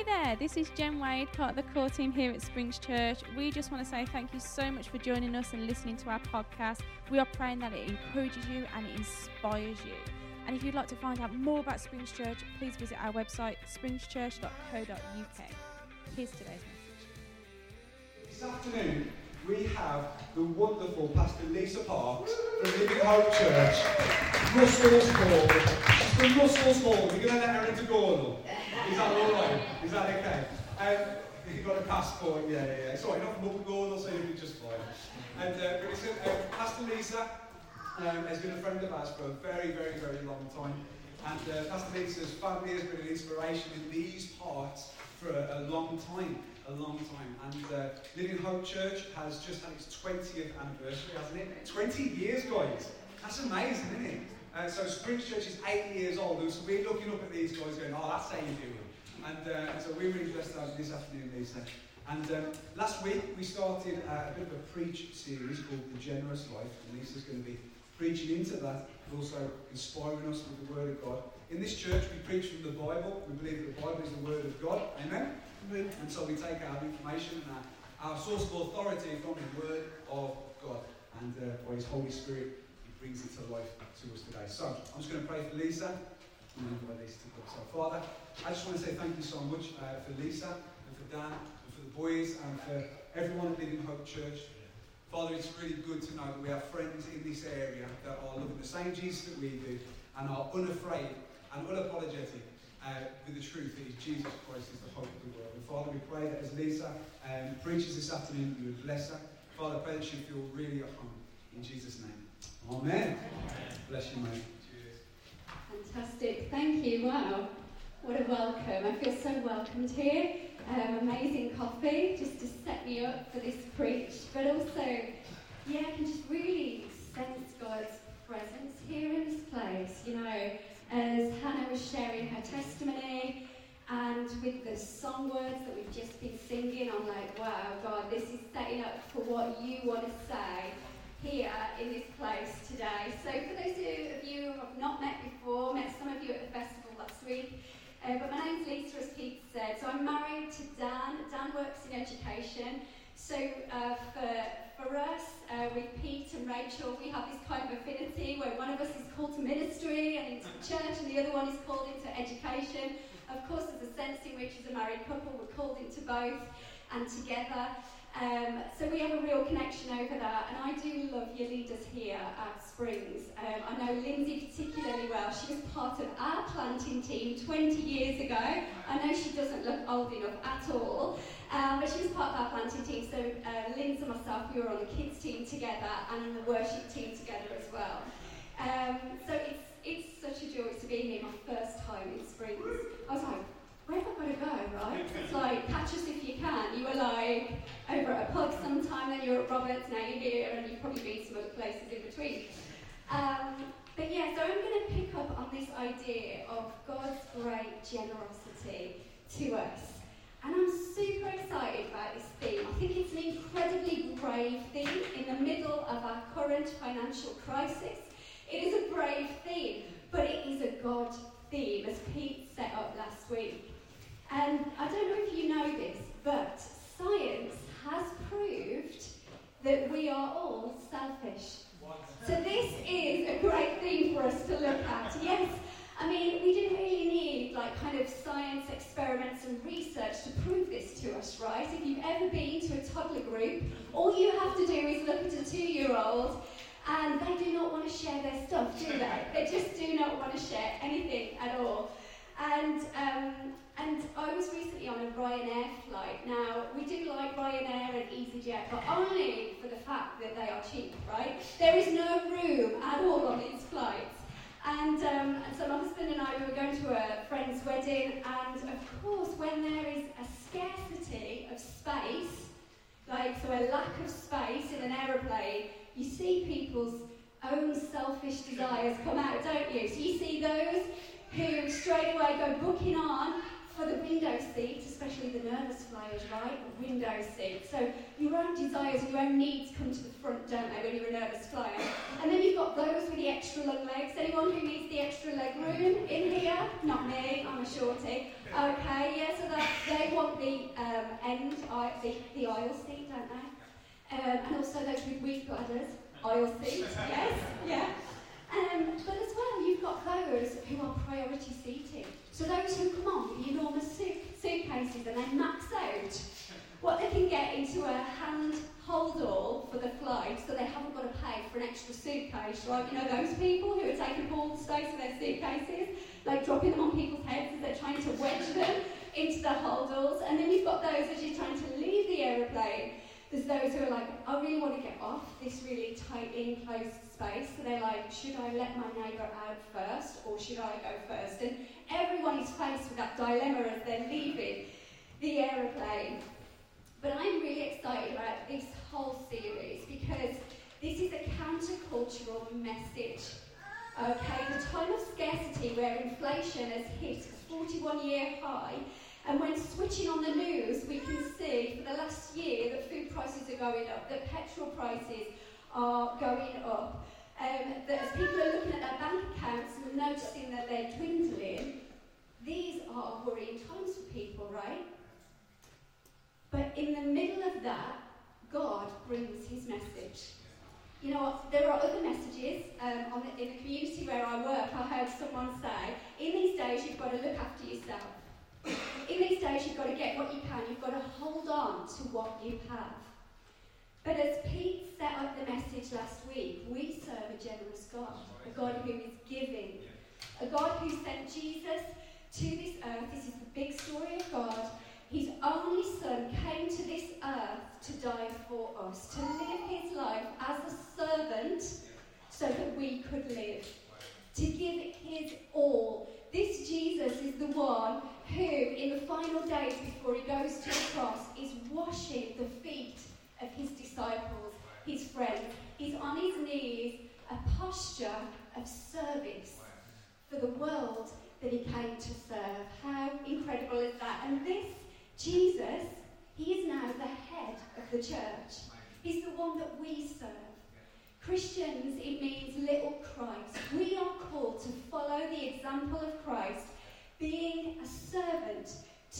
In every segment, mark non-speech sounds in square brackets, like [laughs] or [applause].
Hey there, this is Jen Wade, part of the core team here at Springs Church. We just want to say thank you so much for joining us and listening to our podcast. We are praying that it encourages you and it inspires you. And if you'd like to find out more about Springs Church, please visit our website, springschurch.co.uk. Here's today's message. This afternoon, we have the wonderful Pastor Lisa Parkes from Living Hope Church, Russell's Hall. From Russell's Hall. We're going to let her into Gornal. Is that all right? Is that okay? Um, you've got a passport, yeah, yeah, yeah. Sorry, not from Upper Gornal, so you'll be just fine. And uh, but it's, uh, Pastor Lisa um, has been a friend of ours for a very, very, very long time. And uh, Pastor Lisa's family has been an inspiration in these parts for a, a long time a long time. And uh, Living Hope Church has just had its 20th anniversary, hasn't it? 20 years, guys. That's amazing, isn't it? Uh, so Springs Church is eight years old, and so we're looking up at these guys going, oh, that's how you do it. And, uh, so we're really blessed to this afternoon, Lisa. And um, last week we started uh, a bit of a preach series called The Generous Life, and Lisa's going to be preaching into that, but also inspiring us with the Word of God. In this church, we preach from the Bible. We believe that the Bible is the Word of God. Amen? And so we take our information and our, our source of authority from the Word of God. And uh, by His Holy Spirit, He brings it to life to us today. So I'm just going to pray for Lisa. And then invite Lisa to come. So, Father, I just want to say thank you so much uh, for Lisa and for Dan and for the boys and for everyone at Living Hope Church. Father, it's really good to know that we have friends in this area that are loving the same Jesus that we do and are unafraid and unapologetic uh, with the truth that is Jesus Christ is the hope of the world. And Father, we pray that as Lisa um, preaches this afternoon, you would bless her. Father, I pray that she feel really at home. In Jesus' name. Amen. Amen. Bless you, mate. Fantastic. Thank you. Wow. What a welcome. I feel so welcomed here. Um, amazing coffee just to set me up for this preach. But also, yeah, I can just really sense God's presence here in this place. You know, as Hannah was sharing her testimony and with the song words that we've just been singing, I'm like, wow, God, this is setting up for what you want to say here in this place today. So for those of you who have not met before, met some of you at the festival last week, uh, but my name's Lisa, as Pete said. So I'm married to Works in education. So uh, for, for us, uh, with Pete and Rachel, we have this kind of affinity where one of us is called to ministry and into church, and the other one is called into education. Of course, there's a sense in which, as a married couple, we're called into both and together. Um, so we have a real connection over that, and I do love your leaders here at Springs. Um, I know Lindsay particularly well. She was part of our planting team 20 years ago. I know she doesn't look old enough at all, um, but she was part of our planting team. So uh, Lindsay and myself, we were on the kids team together and in the worship team together as well. Um, so it's it's such a joy to be here, my first time in Springs. I was like, where have I got to go, right? It's like, catch us if you can. You were like over at a pub sometime, then you're at Roberts, now you're here, and you've probably been some other places in between. Um, but yeah, so I'm going to pick up on this idea of God's great generosity to us. And I'm super excited about this theme. I think it's an incredibly brave theme in the middle of our current financial crisis. It is a brave theme, but it is a God theme, as Pete set up last week. And I don't know if you know this, but science has proved that we are all selfish. So this is a great thing for us to look at. Yes, I mean, we didn't really need like kind of science experiments and research to prove this to us, right? If you've ever been to a toddler group, all you have to do is look at a two-year-old and they do not want to share their stuff, do they? They just do not want to share anything at all. And um, and I was recently on a Ryanair flight. Now, we do like Ryanair and EasyJet, but only for the fact that they are cheap, right? There is no room at all on these flights. And, um, and so my husband and I, we were going to a friend's wedding, and of course, when there is a scarcity of space, like so a lack of space in an aeroplane, you see people's own selfish desires come out, don't you? So you see those who straight away go booking on for the window seat, especially the nervous flyers, right? Window seat. So your own desires and your own needs come to the front, don't they, when you're a nervous flyer? And then you've got those with the extra long legs. Anyone who needs the extra leg room in here? Not me, I'm a shorty. Okay, yeah, so that, they want the um, end, the, the aisle seat, don't they? Um, and also those with weak bladders, aisle seat, [laughs] yes, yeah. Um, but as well, you've got those who are priority seating. So those who come on with enormous suit, suitcases and they max out what they can get into a hand hold all for the flight so they haven't got to pay for an extra suitcase, right? You know, those people who are taking all the space of their suitcases, like dropping them on people's heads as they're trying to wedge them into the holdalls. And then you've got those as you're trying to leave the aeroplane. There's those who are like, I really want to get off this really tight, enclosed space. So they're like, should I let my neighbour out first or should I go first? And everyone is faced with that dilemma as they're leaving the aeroplane. But I'm really excited about this whole series because this is a countercultural message. Okay, the time of scarcity where inflation has hit a 41 year high, and when switching on the news, we can see for the last year that food prices are going up, that petrol prices are going up, um, that as people are looking at their bank accounts and noticing that they're dwindling, these are worrying times for people, right? But in the middle of that, God brings his message. You know? There are other messages. Um, the, in the community where I work, I heard someone say, in these days, you've got to look after yourself. In these days, you've got to get what you can. You've got to hold on to what you have. But as Pete set up the message last week, we serve a generous God, a God who is giving, a God who sent Jesus to this earth. This is the big story of God his only Son came to this earth to die for us, to live his life as a servant so that we could live, to give his all. This Jesus is the one who, in the final days before he goes to the cross, is washing the feet of his disciples, his friends. He's on his knees, a posture of service for the world that he came to serve. How incredible is that? And this Jesus, he is now the head of the church. He's the one that we serve. Christians, it means little Christ. We are called to follow the example of Christ, being a servant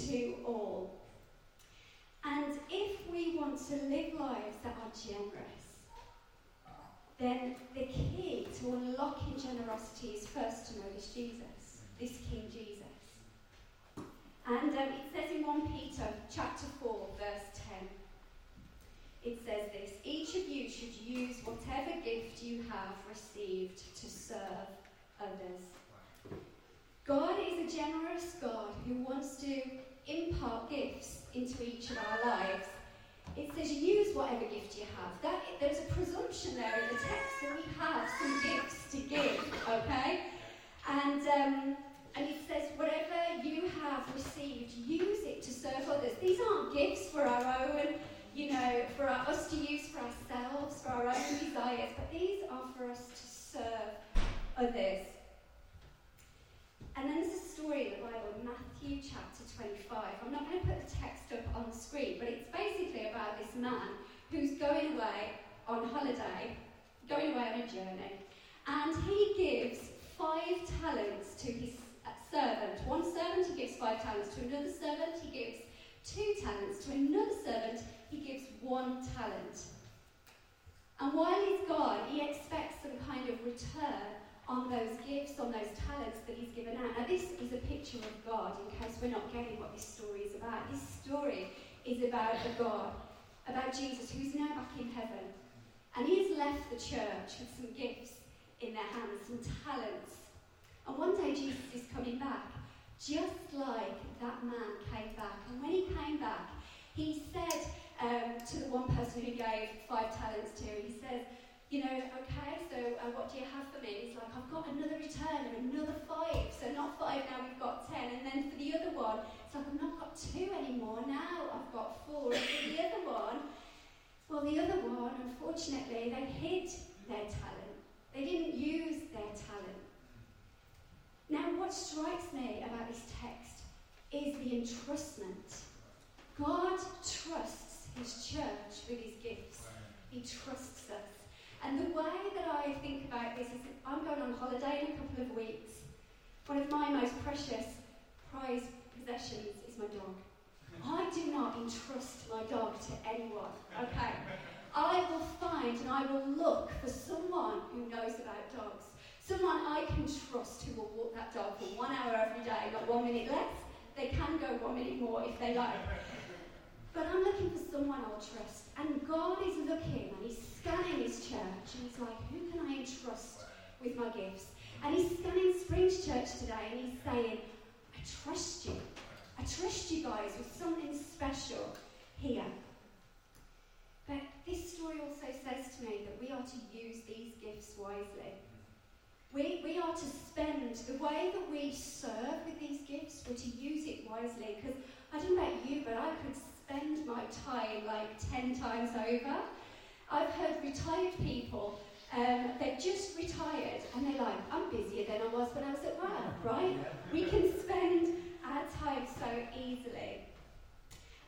to all. Want to live lives that are generous, then the key to unlocking generosity is first to know this Jesus, this King Jesus. And um, it says in 1 Peter chapter 4, verse 10, it says this Each of you should use whatever gift you have received to serve others. God is a generous God who wants to impart gifts into each of our lives. It says use whatever gift you have. That, there's a presumption there in the text that we have some gifts to give, okay? And um, and it says, whatever you have received, use it to serve others. These aren't gifts for our own, you know, for our, us to use for ourselves, for our own desires, but these are for us to serve others. And then there's a story in the Bible, Matthew chapter 25. I'm not going to put the text up on the screen, but it's basically about this man who's going away on holiday, going away on a journey, and he gives five talents to his uh, servant. One servant, he gives five talents. To another servant, he gives two talents. To another servant, he gives one talent. And while he's gone, he expects some kind of return on those gifts, on those talents that he's given out. Now, this is a picture of God, in case we're not getting what this story is about. This story is about a God, about Jesus, who's now back in heaven. And he has left the church with some gifts in their hands, some talents and one day Jesus is coming back, just like that man came back. And when he came back, he said um, to the one person who gave five talents to, him, he says, you know, okay, so uh, what do you have for me? He's like, I've got another return and another five. So not five, now we've got ten. And then for the other one, it's like, I've not got two anymore. Now I've got four. And for the other one, well, the other one, unfortunately, they hid their talent. They didn't use their talent. Now, what strikes me about this text is the entrustment. God trusts his church with his gifts. He trusts us. And the way that I think about this is I'm going on holiday in a couple of weeks. One of my most precious prized possessions is my dog. I do not entrust my dog to anyone, okay? I will find and I will look for someone who knows about dogs. Someone I can trust who will walk that dog for one hour every day, not one minute less. They can go one minute more if they like. But I'm looking for someone I'll trust. And God is looking and He's scanning His church and He's like, who can I entrust with my gifts? And He's scanning Springs Church today and He's saying, I trust you. I trust you guys with something special here. But this story also says to me that we are to use these gifts wisely. We, we are to spend the way that we serve with these gifts, we're to use it wisely. Because I don't know about you, but I could spend my time like 10 times over. I've heard retired people, um, they've just retired and they're like, I'm busier than I was when I was at work, [laughs] right? We can spend our time so easily.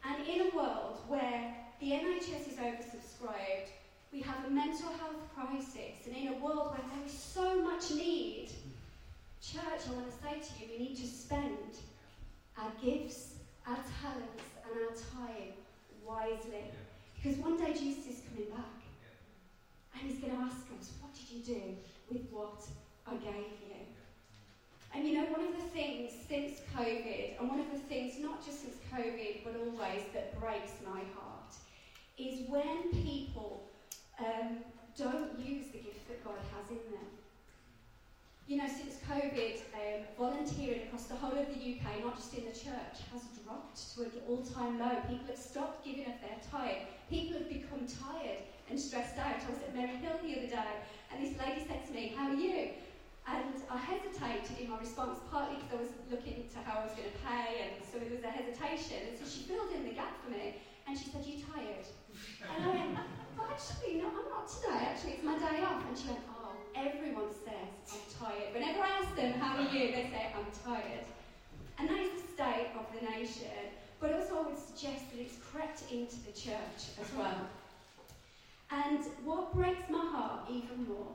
And in a world where the NHS is oversubscribed, we have a mental health crisis, and in a world where there is so much need, church, I want to say to you, we need to spend our gifts, our talents, and our time wisely. Because one day Jesus is coming back. And he's going to ask us, What did you do with what I gave you? And you know, one of the things since COVID, and one of the things not just since COVID, but always that breaks my heart, is when people um, don't use the gift that God has in them. You know, since COVID, um, volunteering across the whole of the UK, not just in the church, has dropped to an all time low. People have stopped giving of their time. People have become tired and stressed out. I was at Merry Hill the other day, and this lady said to me, How are you? And I hesitated in my response, partly because I was looking to how I was going to pay, and so there was a hesitation. And so she filled in the gap for me, and she said, You tired? And I went, oh, Actually, no, I'm not today. Actually, it's my day off. And she went, everyone says I'm tired. Whenever I ask them, How are you? they say, I'm tired. And that is the state of the nation. But also, I would suggest that it's crept into the church as well. And what breaks my heart even more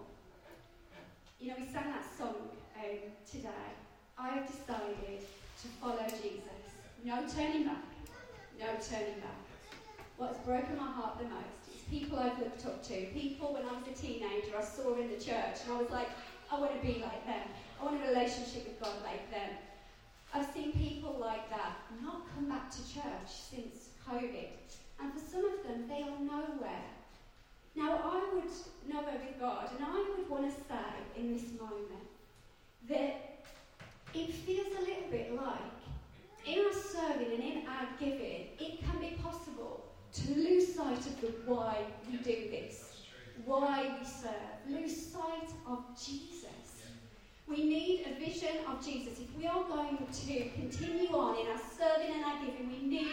you know, we sang that song um, today. I have decided to follow Jesus. No turning back. No turning back. What's broken my heart the most is people I've looked up to. People when I was a teenager I saw in the church and I was like, I want to be like them. I want a relationship with God like them. I've seen people like that not come back to church since COVID. And for some of them, they are nowhere. Now, I would know with God, and I would want to say in this moment that it feels a little bit like in our serving and in our giving, it can be possible to lose sight of the why we do this, why we serve, lose sight of Jesus. We need a vision of Jesus. If we are going to continue on in our serving and our giving, we need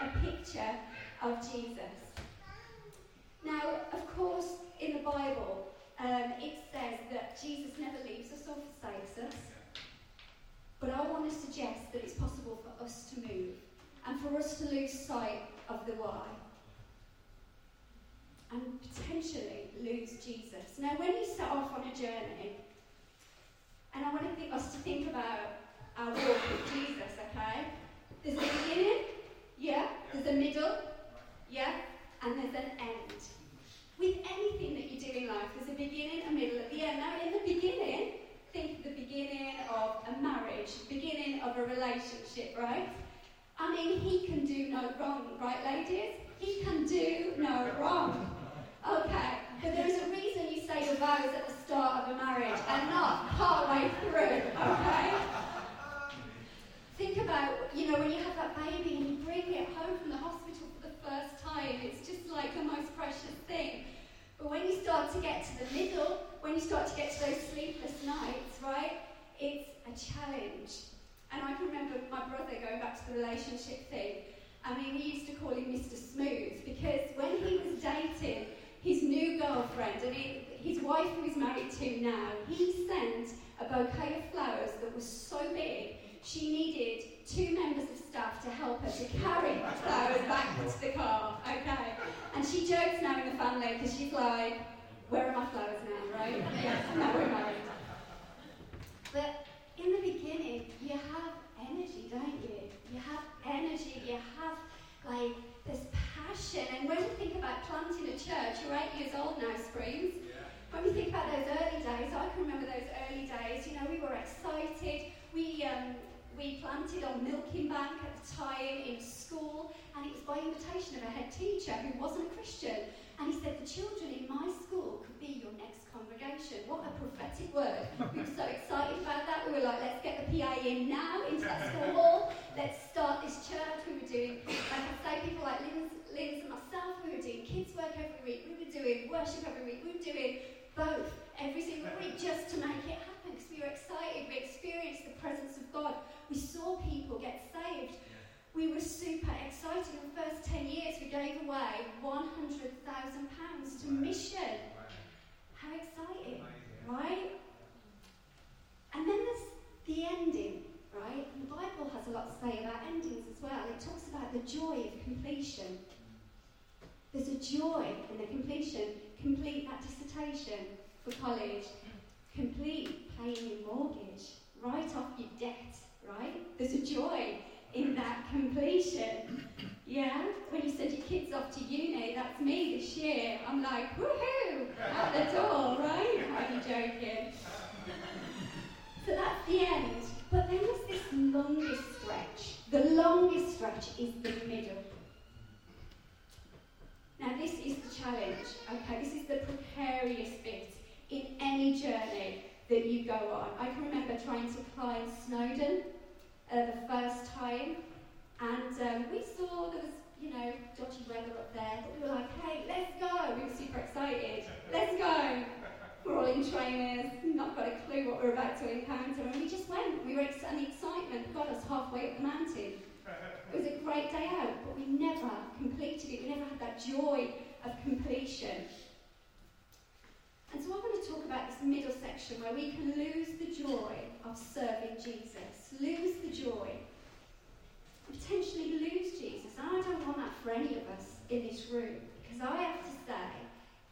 a picture of Jesus. Now, of course, in the Bible, um, it says that Jesus never leaves us or forsakes us. But I want to suggest that it's possible for us to move and for us to lose sight of the why and potentially lose Jesus. Now, when you set off on a journey, and I want us to think about our walk with Jesus, okay? There's a beginning, yeah, there's a middle, yeah, and there's an end. With anything that you do in life, there's a beginning, a middle, at the end. Now, in the beginning, think of the beginning of a marriage, beginning of a relationship, right? I mean, he can do no wrong, right, ladies? He can do no wrong. Okay, but there's a reason you say your vows at the start of a marriage and not partway through, okay? Think about, you know, when you have that baby and you bring it home from the hospital for the first time, it's just like the most precious thing. But when you start to get to the middle, when you start to get to those sleepless nights, right, it's a challenge. And I can remember my brother going back to the relationship thing. I mean, we used to call him Mr. Smooth because when he was dating his new girlfriend, I mean, his wife who he's married to now, he sent a bouquet of flowers that was so big she needed two members of staff to help her to carry the flowers back to the car, okay? And she jokes now in the family because she's like, where are my flowers now, right? [laughs] Yes, now we're married. But in the beginning, you have energy, don't you? You have energy, you have like this passion. And when we think about planting a church, you're eight years old now, Springs. When we think about those early days, I can remember those early days. You know, we were excited. We um, we planted on Milking Bank at the time in school, and it was by invitation of a head teacher who wasn't a Christian. And he said, The children in my school could be your next congregation. What a prophetic word. [laughs] We were so excited about that. We were like, Let's get the PA in now into that school hall. Let's start this church. We were doing, like I say, people like Liz, Liz and myself, we were doing kids' work every week. We were doing worship every week. We were doing both every single week just to make it happen because we were excited. We experienced the presence of God. We saw people get saved. We were super excited. In the first 10 years, we gave away £100,000 to mission. How exciting, right? And then there's the ending, right? The Bible has a lot to say about endings as well. It talks about the joy of completion. There's a joy in the completion. Complete that dissertation for college. Complete paying your mortgage. Write off your debt, right? There's a joy in that completion. Yeah? When you send your kids off to uni, that's me this year. I'm like, woohoo! Out the door, right? Are you joking? So that's the end. But then there's this longest stretch. The longest stretch is the middle. Now, this is the challenge, okay? This is the precarious bit in any journey that you go on. I can remember trying to climb Snowdon uh, the first time, and um, we saw there was, you know, dodgy weather up there, but we were like, hey, let's go. We were super excited. Let's go. Trainers, not got a clue what we're about to encounter, and we just went. We were ex- and the excitement got us halfway up the mountain. It was a great day out, but we never completed it. We never had that joy of completion. And so I want to talk about this middle section where we can lose the joy of serving Jesus, lose the joy, potentially lose Jesus. And I don't want that for any of us in this room because I have to say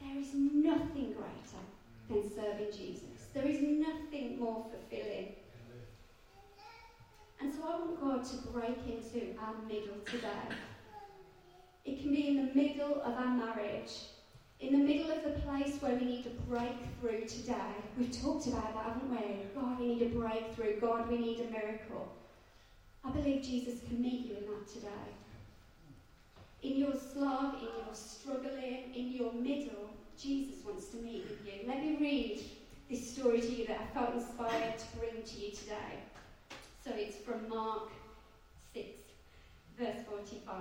there is nothing greater than serving Jesus. There is nothing more fulfilling. And so I want God to break into our middle today. It can be in the middle of our marriage in the middle of the place where we need a breakthrough today. We've talked about that, haven't we? God, we need a breakthrough. God, we need a miracle. I believe Jesus can meet you in that today. In your slog, in your struggling, in your middle, Jesus wants to meet with you. Let me read this story to you that I felt inspired to bring to you today. So it's from Mark 6, verse 45.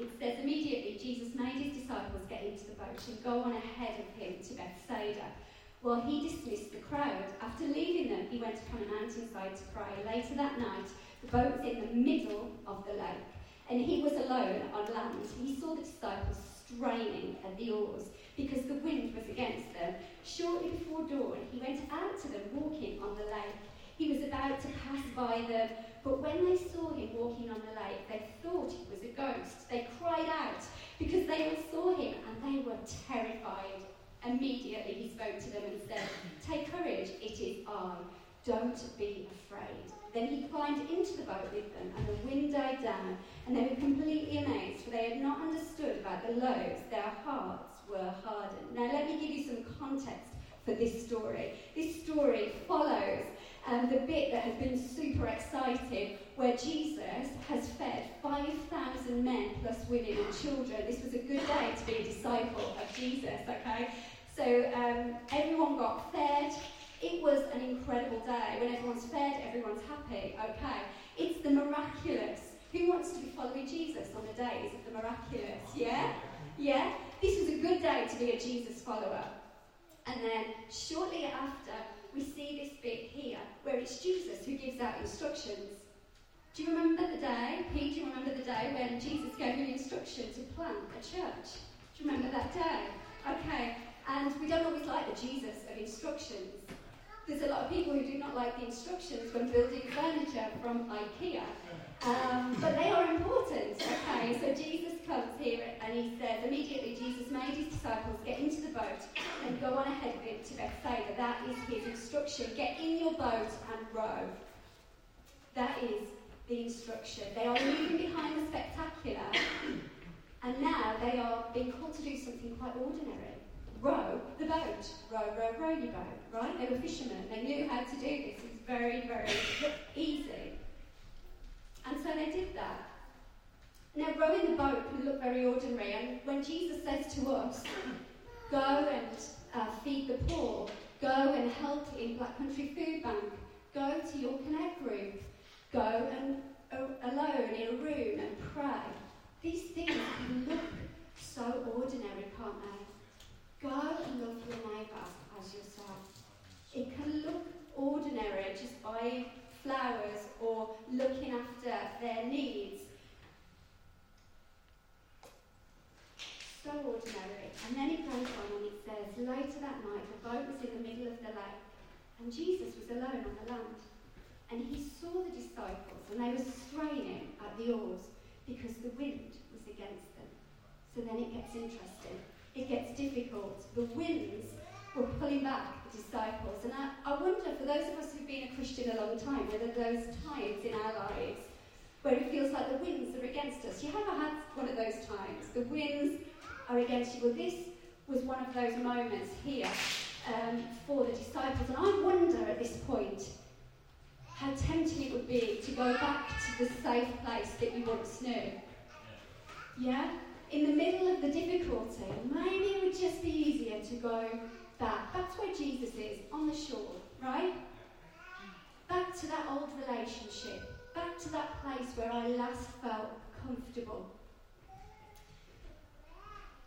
It says, Immediately Jesus made his disciples get into the boat and go on ahead of him to Bethsaida. While he dismissed the crowd, after leaving them, he went upon a mountainside to pray. Later that night, the boat was in the middle of the lake, and he was alone on land. He saw the disciples straining at the oars because the wind was against them. Shortly before dawn, he went out to them walking on the lake. He was about to pass by them, but when they saw him walking on the lake, they thought he was a ghost. They cried out because they all saw him and they were terrified. Immediately he spoke to them and said, Take courage, it is I. Don't be afraid. Then he climbed into the boat with them, and the wind died down, and they were completely amazed, for they had not understood about the loaves. Their hearts were hardened. Now, let me give you some context for this story. This story follows um, the bit that has been super exciting, where Jesus has fed 5,000 men plus women and children. This was a good day to be a disciple of Jesus, okay? So um, everyone got fed. It was an incredible day. When everyone's fed, everyone's happy, okay? It's the miraculous. Who wants to be following Jesus on the days of the miraculous? Yeah? Yeah? This was a good day to be a Jesus follower. And then shortly after, we see this bit here where it's Jesus who gives out instructions. Do you remember the day, Pete? Do you remember the day when Jesus gave an instruction to plant a church? Do you remember that day? Okay, and we don't always like the Jesus of instructions. there's a lot of people who do not like the instructions when building furniture from IKEA. Um, but they are important, okay? So Jesus comes here and he says, immediately Jesus made his disciples get into the boat and go on ahead of him to Bethsaida. That is his instruction. Get in your boat and row. That is the instruction. They are leaving behind the spectacular, and now they are being called to do something quite ordinary row the boat. Row, row, row your boat, right? They were fishermen. They knew how to do this. It's very, very easy. And so they did that. Now, rowing the boat can look very ordinary. And when Jesus says to us, go and uh, feed the poor, go and help in Black Country Food Bank, go to your Connect group, go and uh, alone in a room and pray. These things can look so ordinary, can't they? Go and love your neighbour as yourself. It can look ordinary, just buying flowers or looking after their needs. So ordinary. And then it goes on and it says, Later that night, the boat was in the middle of the lake, and Jesus was alone on the land. And he saw the disciples, and they were straining at the oars because the wind was against them. So then it gets interesting it gets difficult. The winds were pulling back the disciples. And I, I wonder, for those of us who've been a Christian a long time, whether those times in our lives where it feels like the winds are against us. You ever had one of those times? The winds are against you. Well, this was one of those moments here um, for the disciples. And I wonder at this point how tempting it would be to go back to the safe place that you once knew. Yeah? in the middle of the difficulty, maybe it would just be easier to go back. That's where Jesus is, on the shore, right? Back to that old relationship. Back to that place where I last felt comfortable.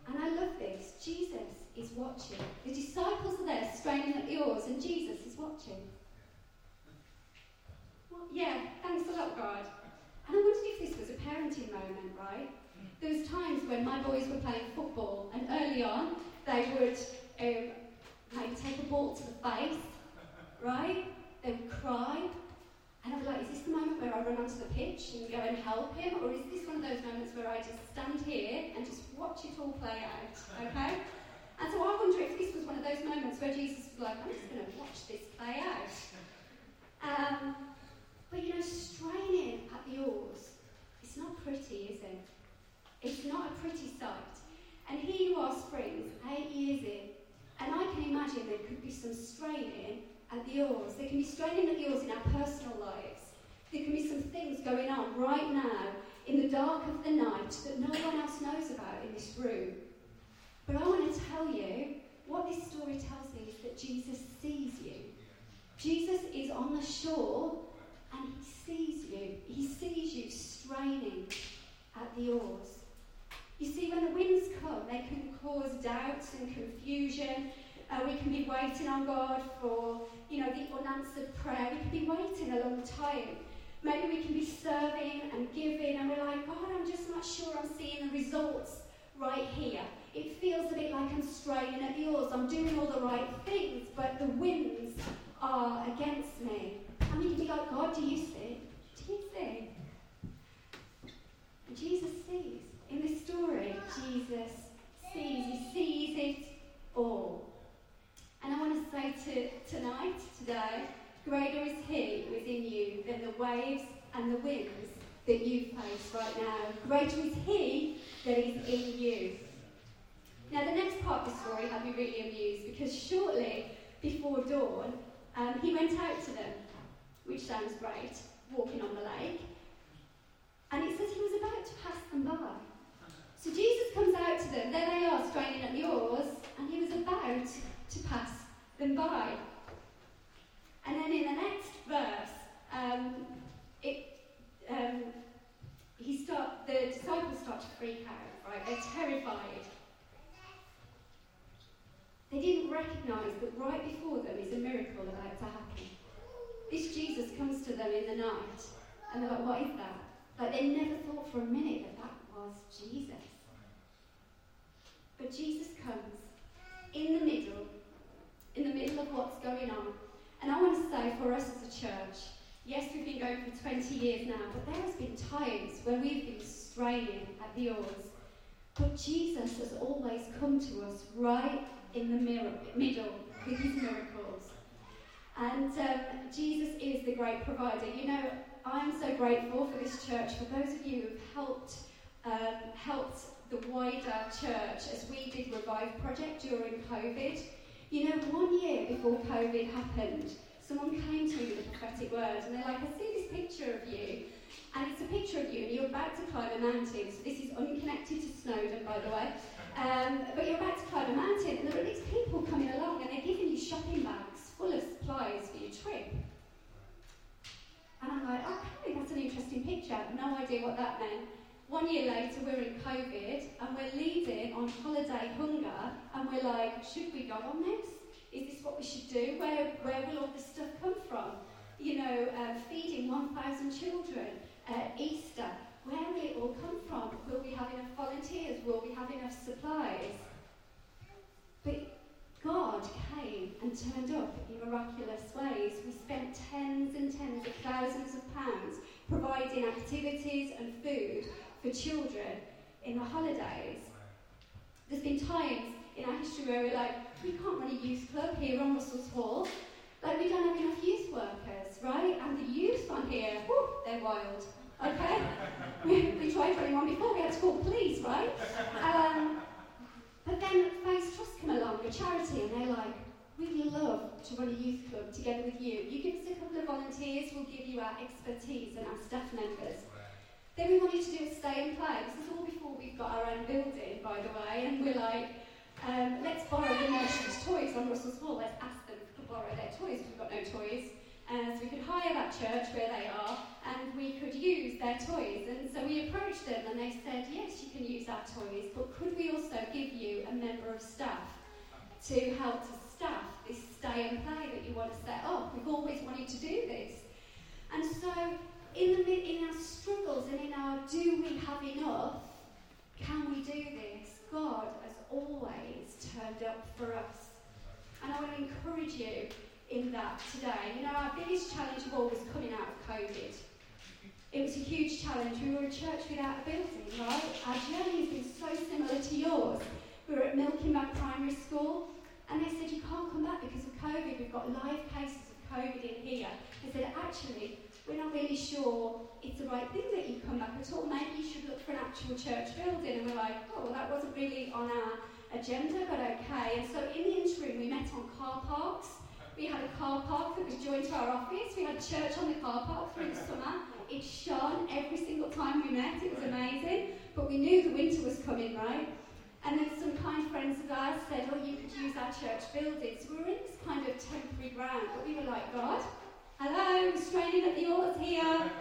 And I love this. Jesus is watching. The disciples are there straining at the oars, and Jesus is watching. Well, yeah, thanks a lot, God. And I wondered if this was a parenting moment, right? There was times when my boys were playing football, and early on they would um, maybe take a ball to the face, right? They would cry, and I'd be like, is this the moment where I run onto the pitch and go and help him, or is this one of those moments where I just stand here and just watch it all play out? Okay? And so I wonder if this was one of those moments where Jesus was like, I'm just going to watch this play out. Um, but you know, straining at the oars, it's not pretty, is it? It's not a pretty sight. And here you are, Springs, eight years in, and I can imagine there could be some straining at the oars. There can be straining at the oars in our personal lives. There can be some things going on right now in the dark of the night that no one else knows about in this room. But I want to tell you what this story tells me is that Jesus sees you. Jesus is on the shore and he sees you. He sees you straining at the oars. You see, when the winds come, they can cause doubts and confusion. Uh, we can be waiting on God for, you know, the unanswered prayer. We can be waiting a long time. Maybe we can be serving and giving, and we're like, God, I'm just not sure I'm seeing the results right here. It feels a bit like I'm straining at the oars. I'm doing all the right things, but the winds are against me. And we can be like, God, do you see? Do you see? And Jesus sees. In this story, Jesus sees, he sees it all. And I want to say to tonight, today, greater is he who is in you than the waves and the winds that you face right now. Greater is he that is in you. Now, the next part of the story had me really amused because shortly before dawn, um, he went out to them, which sounds great, walking on the lake. And it says he was about to pass them by. So Jesus comes out to them. There they are, straining at the oars, and he was about to pass them by. And then in the next verse, um, it, um, he start, the disciples start to freak out, right? They're terrified. They didn't recognise that right before them is a miracle about to happen. This Jesus comes to them in the night, and they're like, what is that? Like they never thought for a minute that that was Jesus. But Jesus comes in the middle, in the middle of what's going on. And I want to say for us as a church, yes, we've been going for 20 years now, but there has been times where we've been straining at the oars. But Jesus has always come to us right in the middle with his miracles. And um, Jesus is the great provider. You know, I'm so grateful for this church, for those of you who've helped, um, helped the wider church as we did Revive Project during COVID. You know, one year before COVID happened, someone came to me with a prophetic word, and they're like, I see this picture of you, and it's a picture of you, and you're about to climb a mountain. So this is unconnected to Snowdon, by the way. Um, but you're about to climb a mountain, and there are these people coming along, and they're giving you shopping bags full of supplies for your trip. And I'm like, okay, that's an interesting picture. No idea what that meant. One year later, we're in COVID, and we're leading on holiday hunger, and we're like, should we go on this? Is this what we should do? Where, where will all this stuff come from? You know, uh, feeding 1,000 children, uh, Easter. Where will it all come from? Will we have enough volunteers? Will we have enough supplies? But God came and turned up in miraculous ways. We spent tens and tens of thousands of pounds providing activities and food for children in the holidays. There's been times in our history where we're like, we can't run a youth club here on Russell's Hall. Like, we don't have enough youth workers, right? And the youth on here, whew, they're wild. Okay? [laughs] we, we tried running one before, we had to call police, right? Um, but then Face Trust come along, a charity, and they're like, we'd love to run a youth club together with you. You give us a couple of volunteers, we'll give you our expertise and our staff members. We wanted to do a stay and play. This is all before we've got our own building, by the way, and we're like, um, let's borrow the merchant's toys on Russell's Hall. Let's ask them to borrow their toys. We've got no toys. And so we could hire that church where they are and we could use their toys. And so we approached them and they said, yes, you can use our toys, but could we also give you a member of staff to help to staff this stay and play that you want to set up? We've always wanted to do this. And so in, the, in our struggles and in our do we have enough, can we do this? God has always turned up for us. And I want to encourage you in that today. You know, our biggest challenge of all was coming out of COVID. It was a huge challenge. We were a church without a building, right? Our journey has been so similar to yours. We were at Milking Bank Primary School, and they said, You can't come back because of COVID. We've got live cases of COVID in here. They said, Actually, we're not really sure it's the right thing that you come back at all. Maybe you should look for an actual church building. And we're like, Oh, well, that wasn't really on our agenda, but okay. And so in the interim, we met on car parks. We had a car park that was joined to our office. We had church on the car park through the summer. It shone every single time we met. It was amazing. But we knew the winter was coming, right? And then some kind friends of ours said, oh, you could use our church building. So we were in this kind of temporary ground. But we were like, God, hello, we're straining at the oars here.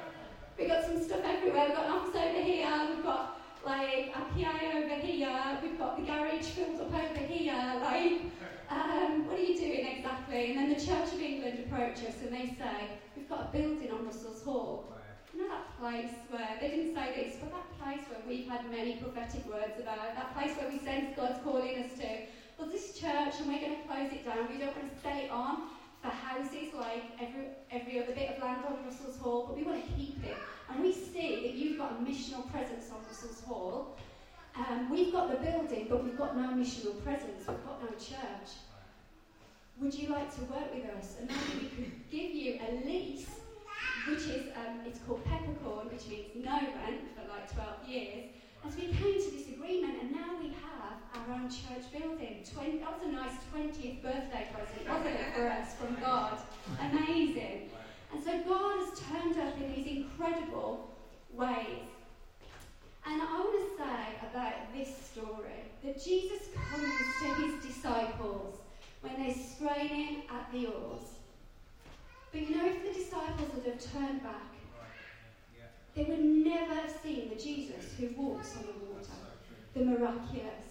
We've got some stuff everywhere. We've got an office over here. We've got like a PI over here. We've got the garage filled up over here. Like, um, what are you doing exactly? And then the Church of England approach us and they say, we've got a building on Russell's Hall. You know that place where, they didn't say this, but that place where we've had many prophetic words about, that place where we sense God's calling us to. Well, this church, and we're going to close it down, we don't want to stay on for houses like every, every other bit of land on Russell's Hall, but we want to keep it. And we see that you've got a missional presence on Russell's Hall, um, we've got the building, but we've got no missional presence. We've got no church. Would you like to work with us? And maybe we could give you a lease, which is um, it's called peppercorn, which means no rent for like 12 years. As we came to this agreement, and now we have our own church building. 20, that was a nice 20th birthday present, wasn't it, for us from God? Amazing. And so God has turned up in these incredible ways. And I want to say about this story that Jesus comes to his disciples when they're straining at the oars. But you know, if the disciples would have turned back, they would never have seen the Jesus who walks on the water, the miraculous.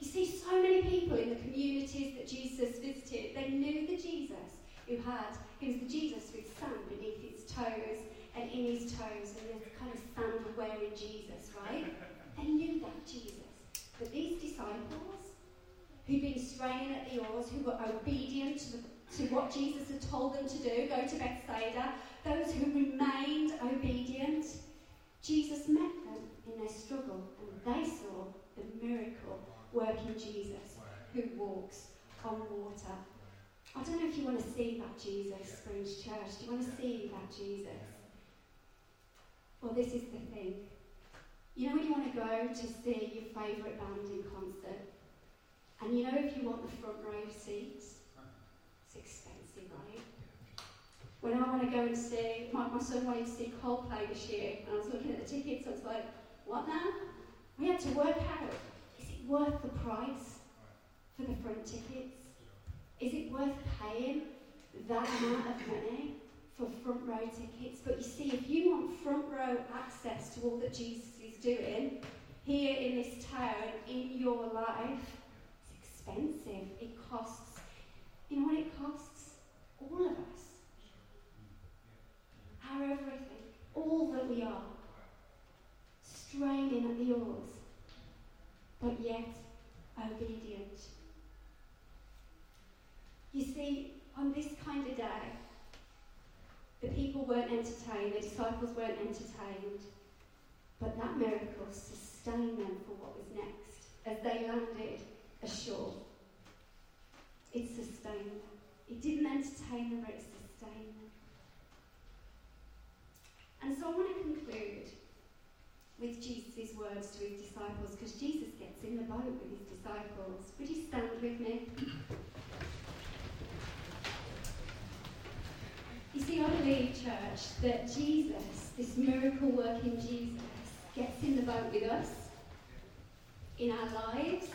You see, so many people in the communities that Jesus visited, they knew the Jesus who had, he was the Jesus with sand beneath his toes and in his toes and this kind of sand wearing Jesus, right? They knew that Jesus. But these disciples, who'd been straining at the oars, who were obedient to, the, to what Jesus had told them to do, go to Bethsaida, those who remained obedient, Jesus met them in their struggle and they saw the miracle working Jesus who walks on water. I don't know if you want to see that Jesus, Springs Church. Do you want to see that Jesus? Well, this is the thing. You know when you want to go to see your favourite band in concert, and you know if you want the front row seats, it's expensive, right? When I want to go and see, my, my son wanted to see Coldplay this year, and I was looking at the tickets, I was like, what now? We had to work out, worth the price for the front tickets? Is it worth paying that amount of money for front row tickets? But you see, if you want front row access to all that Jesus is doing here in this town, in your life, it's expensive. It costs, you know what it costs? All of us. Our everything, all that we are, straining at the oars, but yet obedient. You see, on this kind of day, the people weren't entertained, the disciples weren't entertained, but that miracle sustained them for what was next as they landed ashore. It sustained them. It didn't entertain them, but it sustained them. And so I want to conclude with Jesus' words to his disciples because Jesus gets in the boat with his disciples. Would you stand with me? You see, I believe, church, that Jesus, this miracle working Jesus, gets in the boat with us in our lives.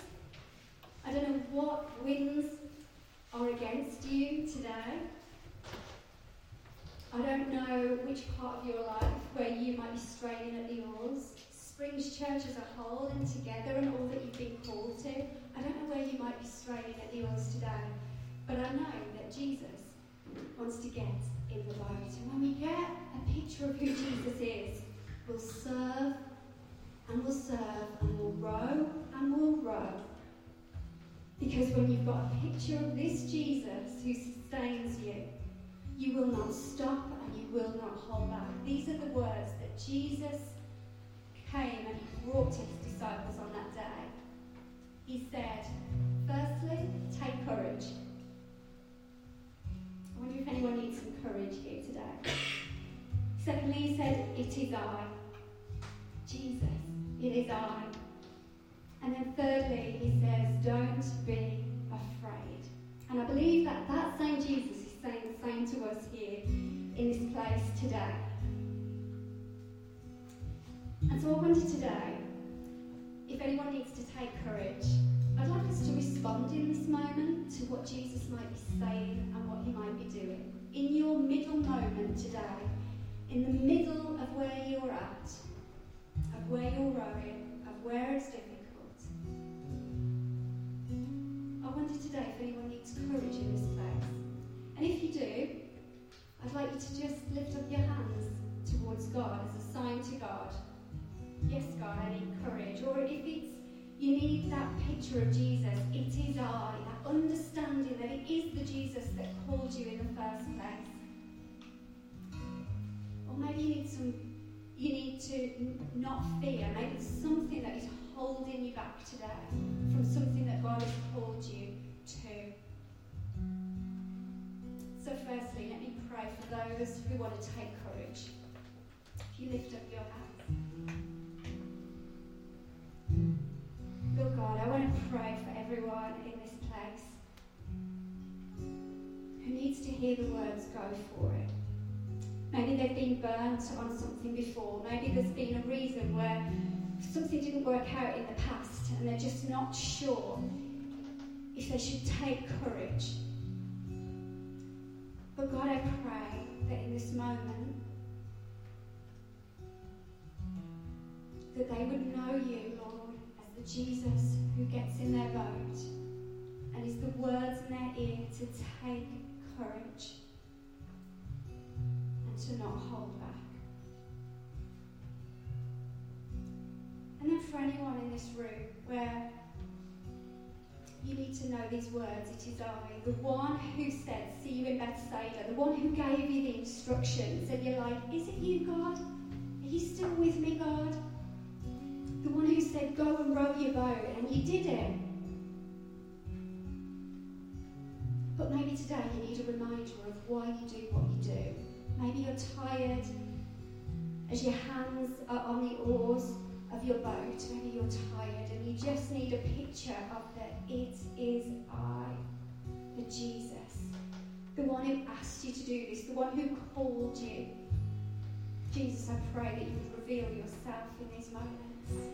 I don't know what winds are against you today. I don't know which part of your life where you might be straining at the oars. Springs Church as a whole and together and all that you've been called to. I don't know where you might be straining at the oars today. But I know that Jesus wants to get in the boat. And when we get a picture of who Jesus is, we'll serve and we'll serve and we'll row and we'll row. Because when you've got a picture of this Jesus who sustains you, you will not stop and you will not hold back. These are the words that Jesus came and he brought to his disciples on that day. He said, firstly, take courage. I wonder if anyone needs some courage here today. Secondly, he said, It is I. Jesus, it is I. And then thirdly, he says, Don't be afraid. And I believe that that same Jesus the same to us here in this place today. And so I wonder today if anyone needs to take courage, I'd like us to respond in this moment to what Jesus might be saying and what he might be doing. In your middle moment today, in the middle of where you're at, of where you're rowing, of where it's difficult. I wonder today if anyone needs courage in this place. And if you do, I'd like you to just lift up your hands towards God as a sign to God. Yes, God, I need courage. Or if it's you need that picture of Jesus. It is I, that understanding that it is the Jesus that called you in the first place. Or maybe you need some, you need to not fear. Maybe it's something that is holding you back today from something that God has called you So, firstly, let me pray for those who want to take courage. If you lift up your hands. Lord God, I want to pray for everyone in this place who needs to hear the words go for it. Maybe they've been burnt on something before. Maybe there's been a reason where something didn't work out in the past and they're just not sure if they should take courage. But God, I pray that in this moment, that they would know you, Lord, as the Jesus who gets in their boat and is the words in their ear to take courage and to not hold back. And then for anyone in this room where you need to know these words. It is I, the one who said, See you in Bethsaida, the one who gave you the instructions. And you're like, Is it you, God? Are you still with me, God? The one who said, Go and row your boat, and you did it. But maybe today you need a reminder of why you do what you do. Maybe you're tired as your hands are on the oars of your boat. Maybe you're tired and you just need a picture of that it is I, the Jesus, the one who asked you to do this, the one who called you. Jesus, I pray that you would reveal yourself in these moments.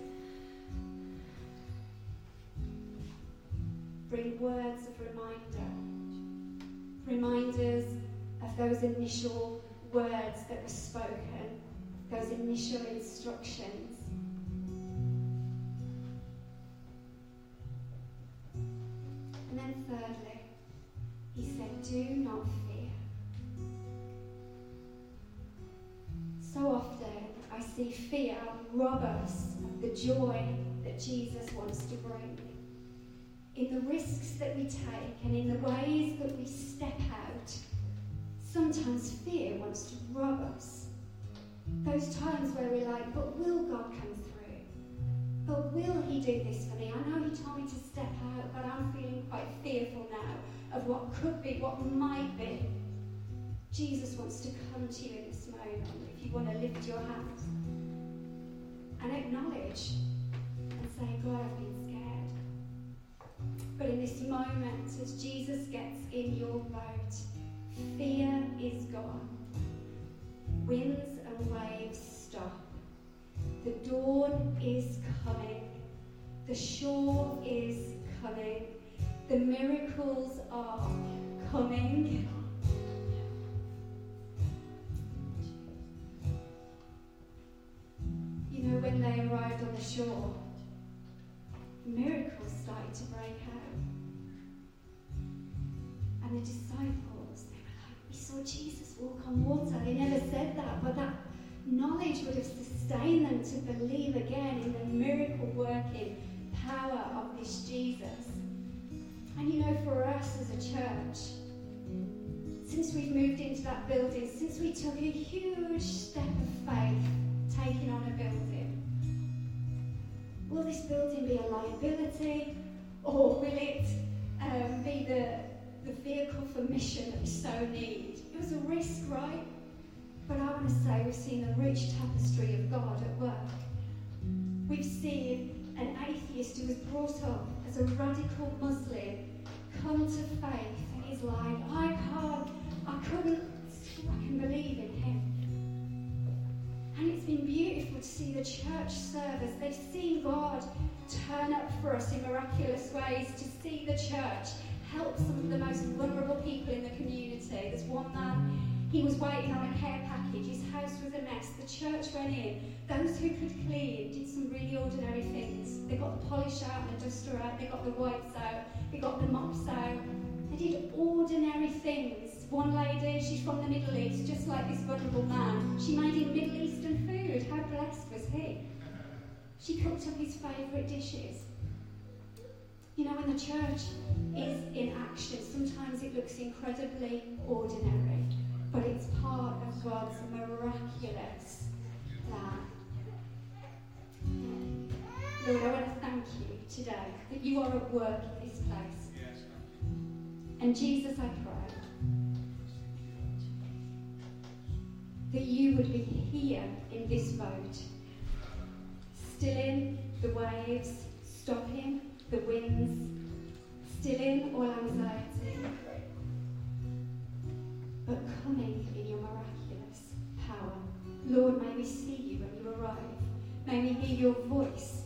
Bring words of reminder, reminders of those initial words that were spoken, those initial instructions. Thirdly, he said, Do not fear. So often I see fear rob us of the joy that Jesus wants to bring. In the risks that we take and in the ways that we step out, sometimes fear wants to rob us. Those times where we're like, but will God come through? But will He do this for me? I know He told me to step out, but I'm feeling quite fearful now of what could be, what might be. Jesus wants to come to you in this moment if you want to lift your hands and acknowledge and say, God, I've been scared. But in this moment, as Jesus gets in your boat, fear is gone. Winds and waves stop. The dawn is coming. The shore is coming. The miracles are coming. You know, when they arrived on the shore, miracles started to break out. And the disciples, they were like, We saw Jesus walk on water. They never said that, but that knowledge would have to believe again in the miracle working power of this Jesus. And you know, for us as a church, since we've moved into that building, since we took a huge step of faith taking on a building, will this building be a liability or will it um, be the, the vehicle for mission that we so need? It was a risk, right? But I want to say we've seen a rich tapestry of God at work. We've seen an atheist who was brought up as a radical Muslim come to faith and he's like, I can't, I couldn't fucking believe in him. And it's been beautiful to see the church service. They've seen God turn up for us in miraculous ways, to see the church help some of the most vulnerable people he was waiting on a care package. His house was a mess. The church went in. Those who could clean did some really ordinary things. They got the polish out and the duster out. They got the wipes out. They got the mops out. They did ordinary things. One lady, she's from the Middle East, just like this vulnerable man. She made him Middle Eastern food. How blessed was he? She cooked up his favourite dishes. You know, when the church is in action, sometimes it looks incredibly ordinary but it's part of God's miraculous plan. Lord, I want to thank you today that you are at work in this place. And Jesus, I pray that you would be here in this boat, stilling the waves, stopping the winds, stilling all anxiety but coming in your miraculous power. Lord, may we see you when you arrive. May we hear your voice.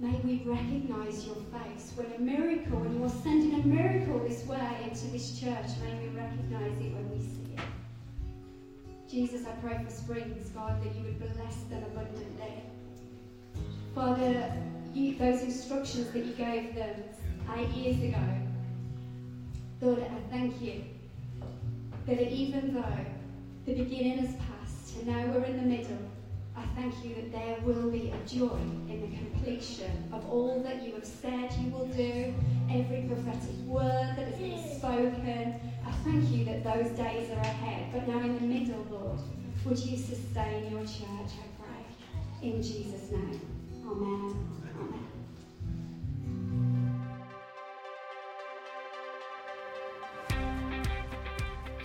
May we recognize your face. When a miracle, when you are sending a miracle this way into this church, may we recognize it when we see it. Jesus, I pray for Springs, God, that you would bless them abundantly. Father, you, those instructions that you gave them eight years ago, Lord, I thank you that even though the beginning has passed and now we're in the middle, I thank you that there will be a joy in the completion of all that you have said you will do, every prophetic word that has been spoken. I thank you that those days are ahead, but now in the middle, Lord, would you sustain your church, I pray. In Jesus' name. Amen. Amen.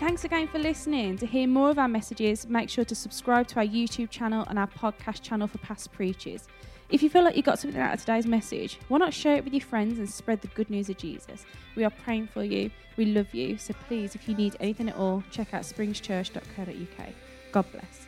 Thanks again for listening. To hear more of our messages, make sure to subscribe to our YouTube channel and our podcast channel for past preachers. If you feel like you got something out of today's message, why not share it with your friends and spread the good news of Jesus? We are praying for you. We love you. So please, if you need anything at all, check out springschurch.co.uk. God bless.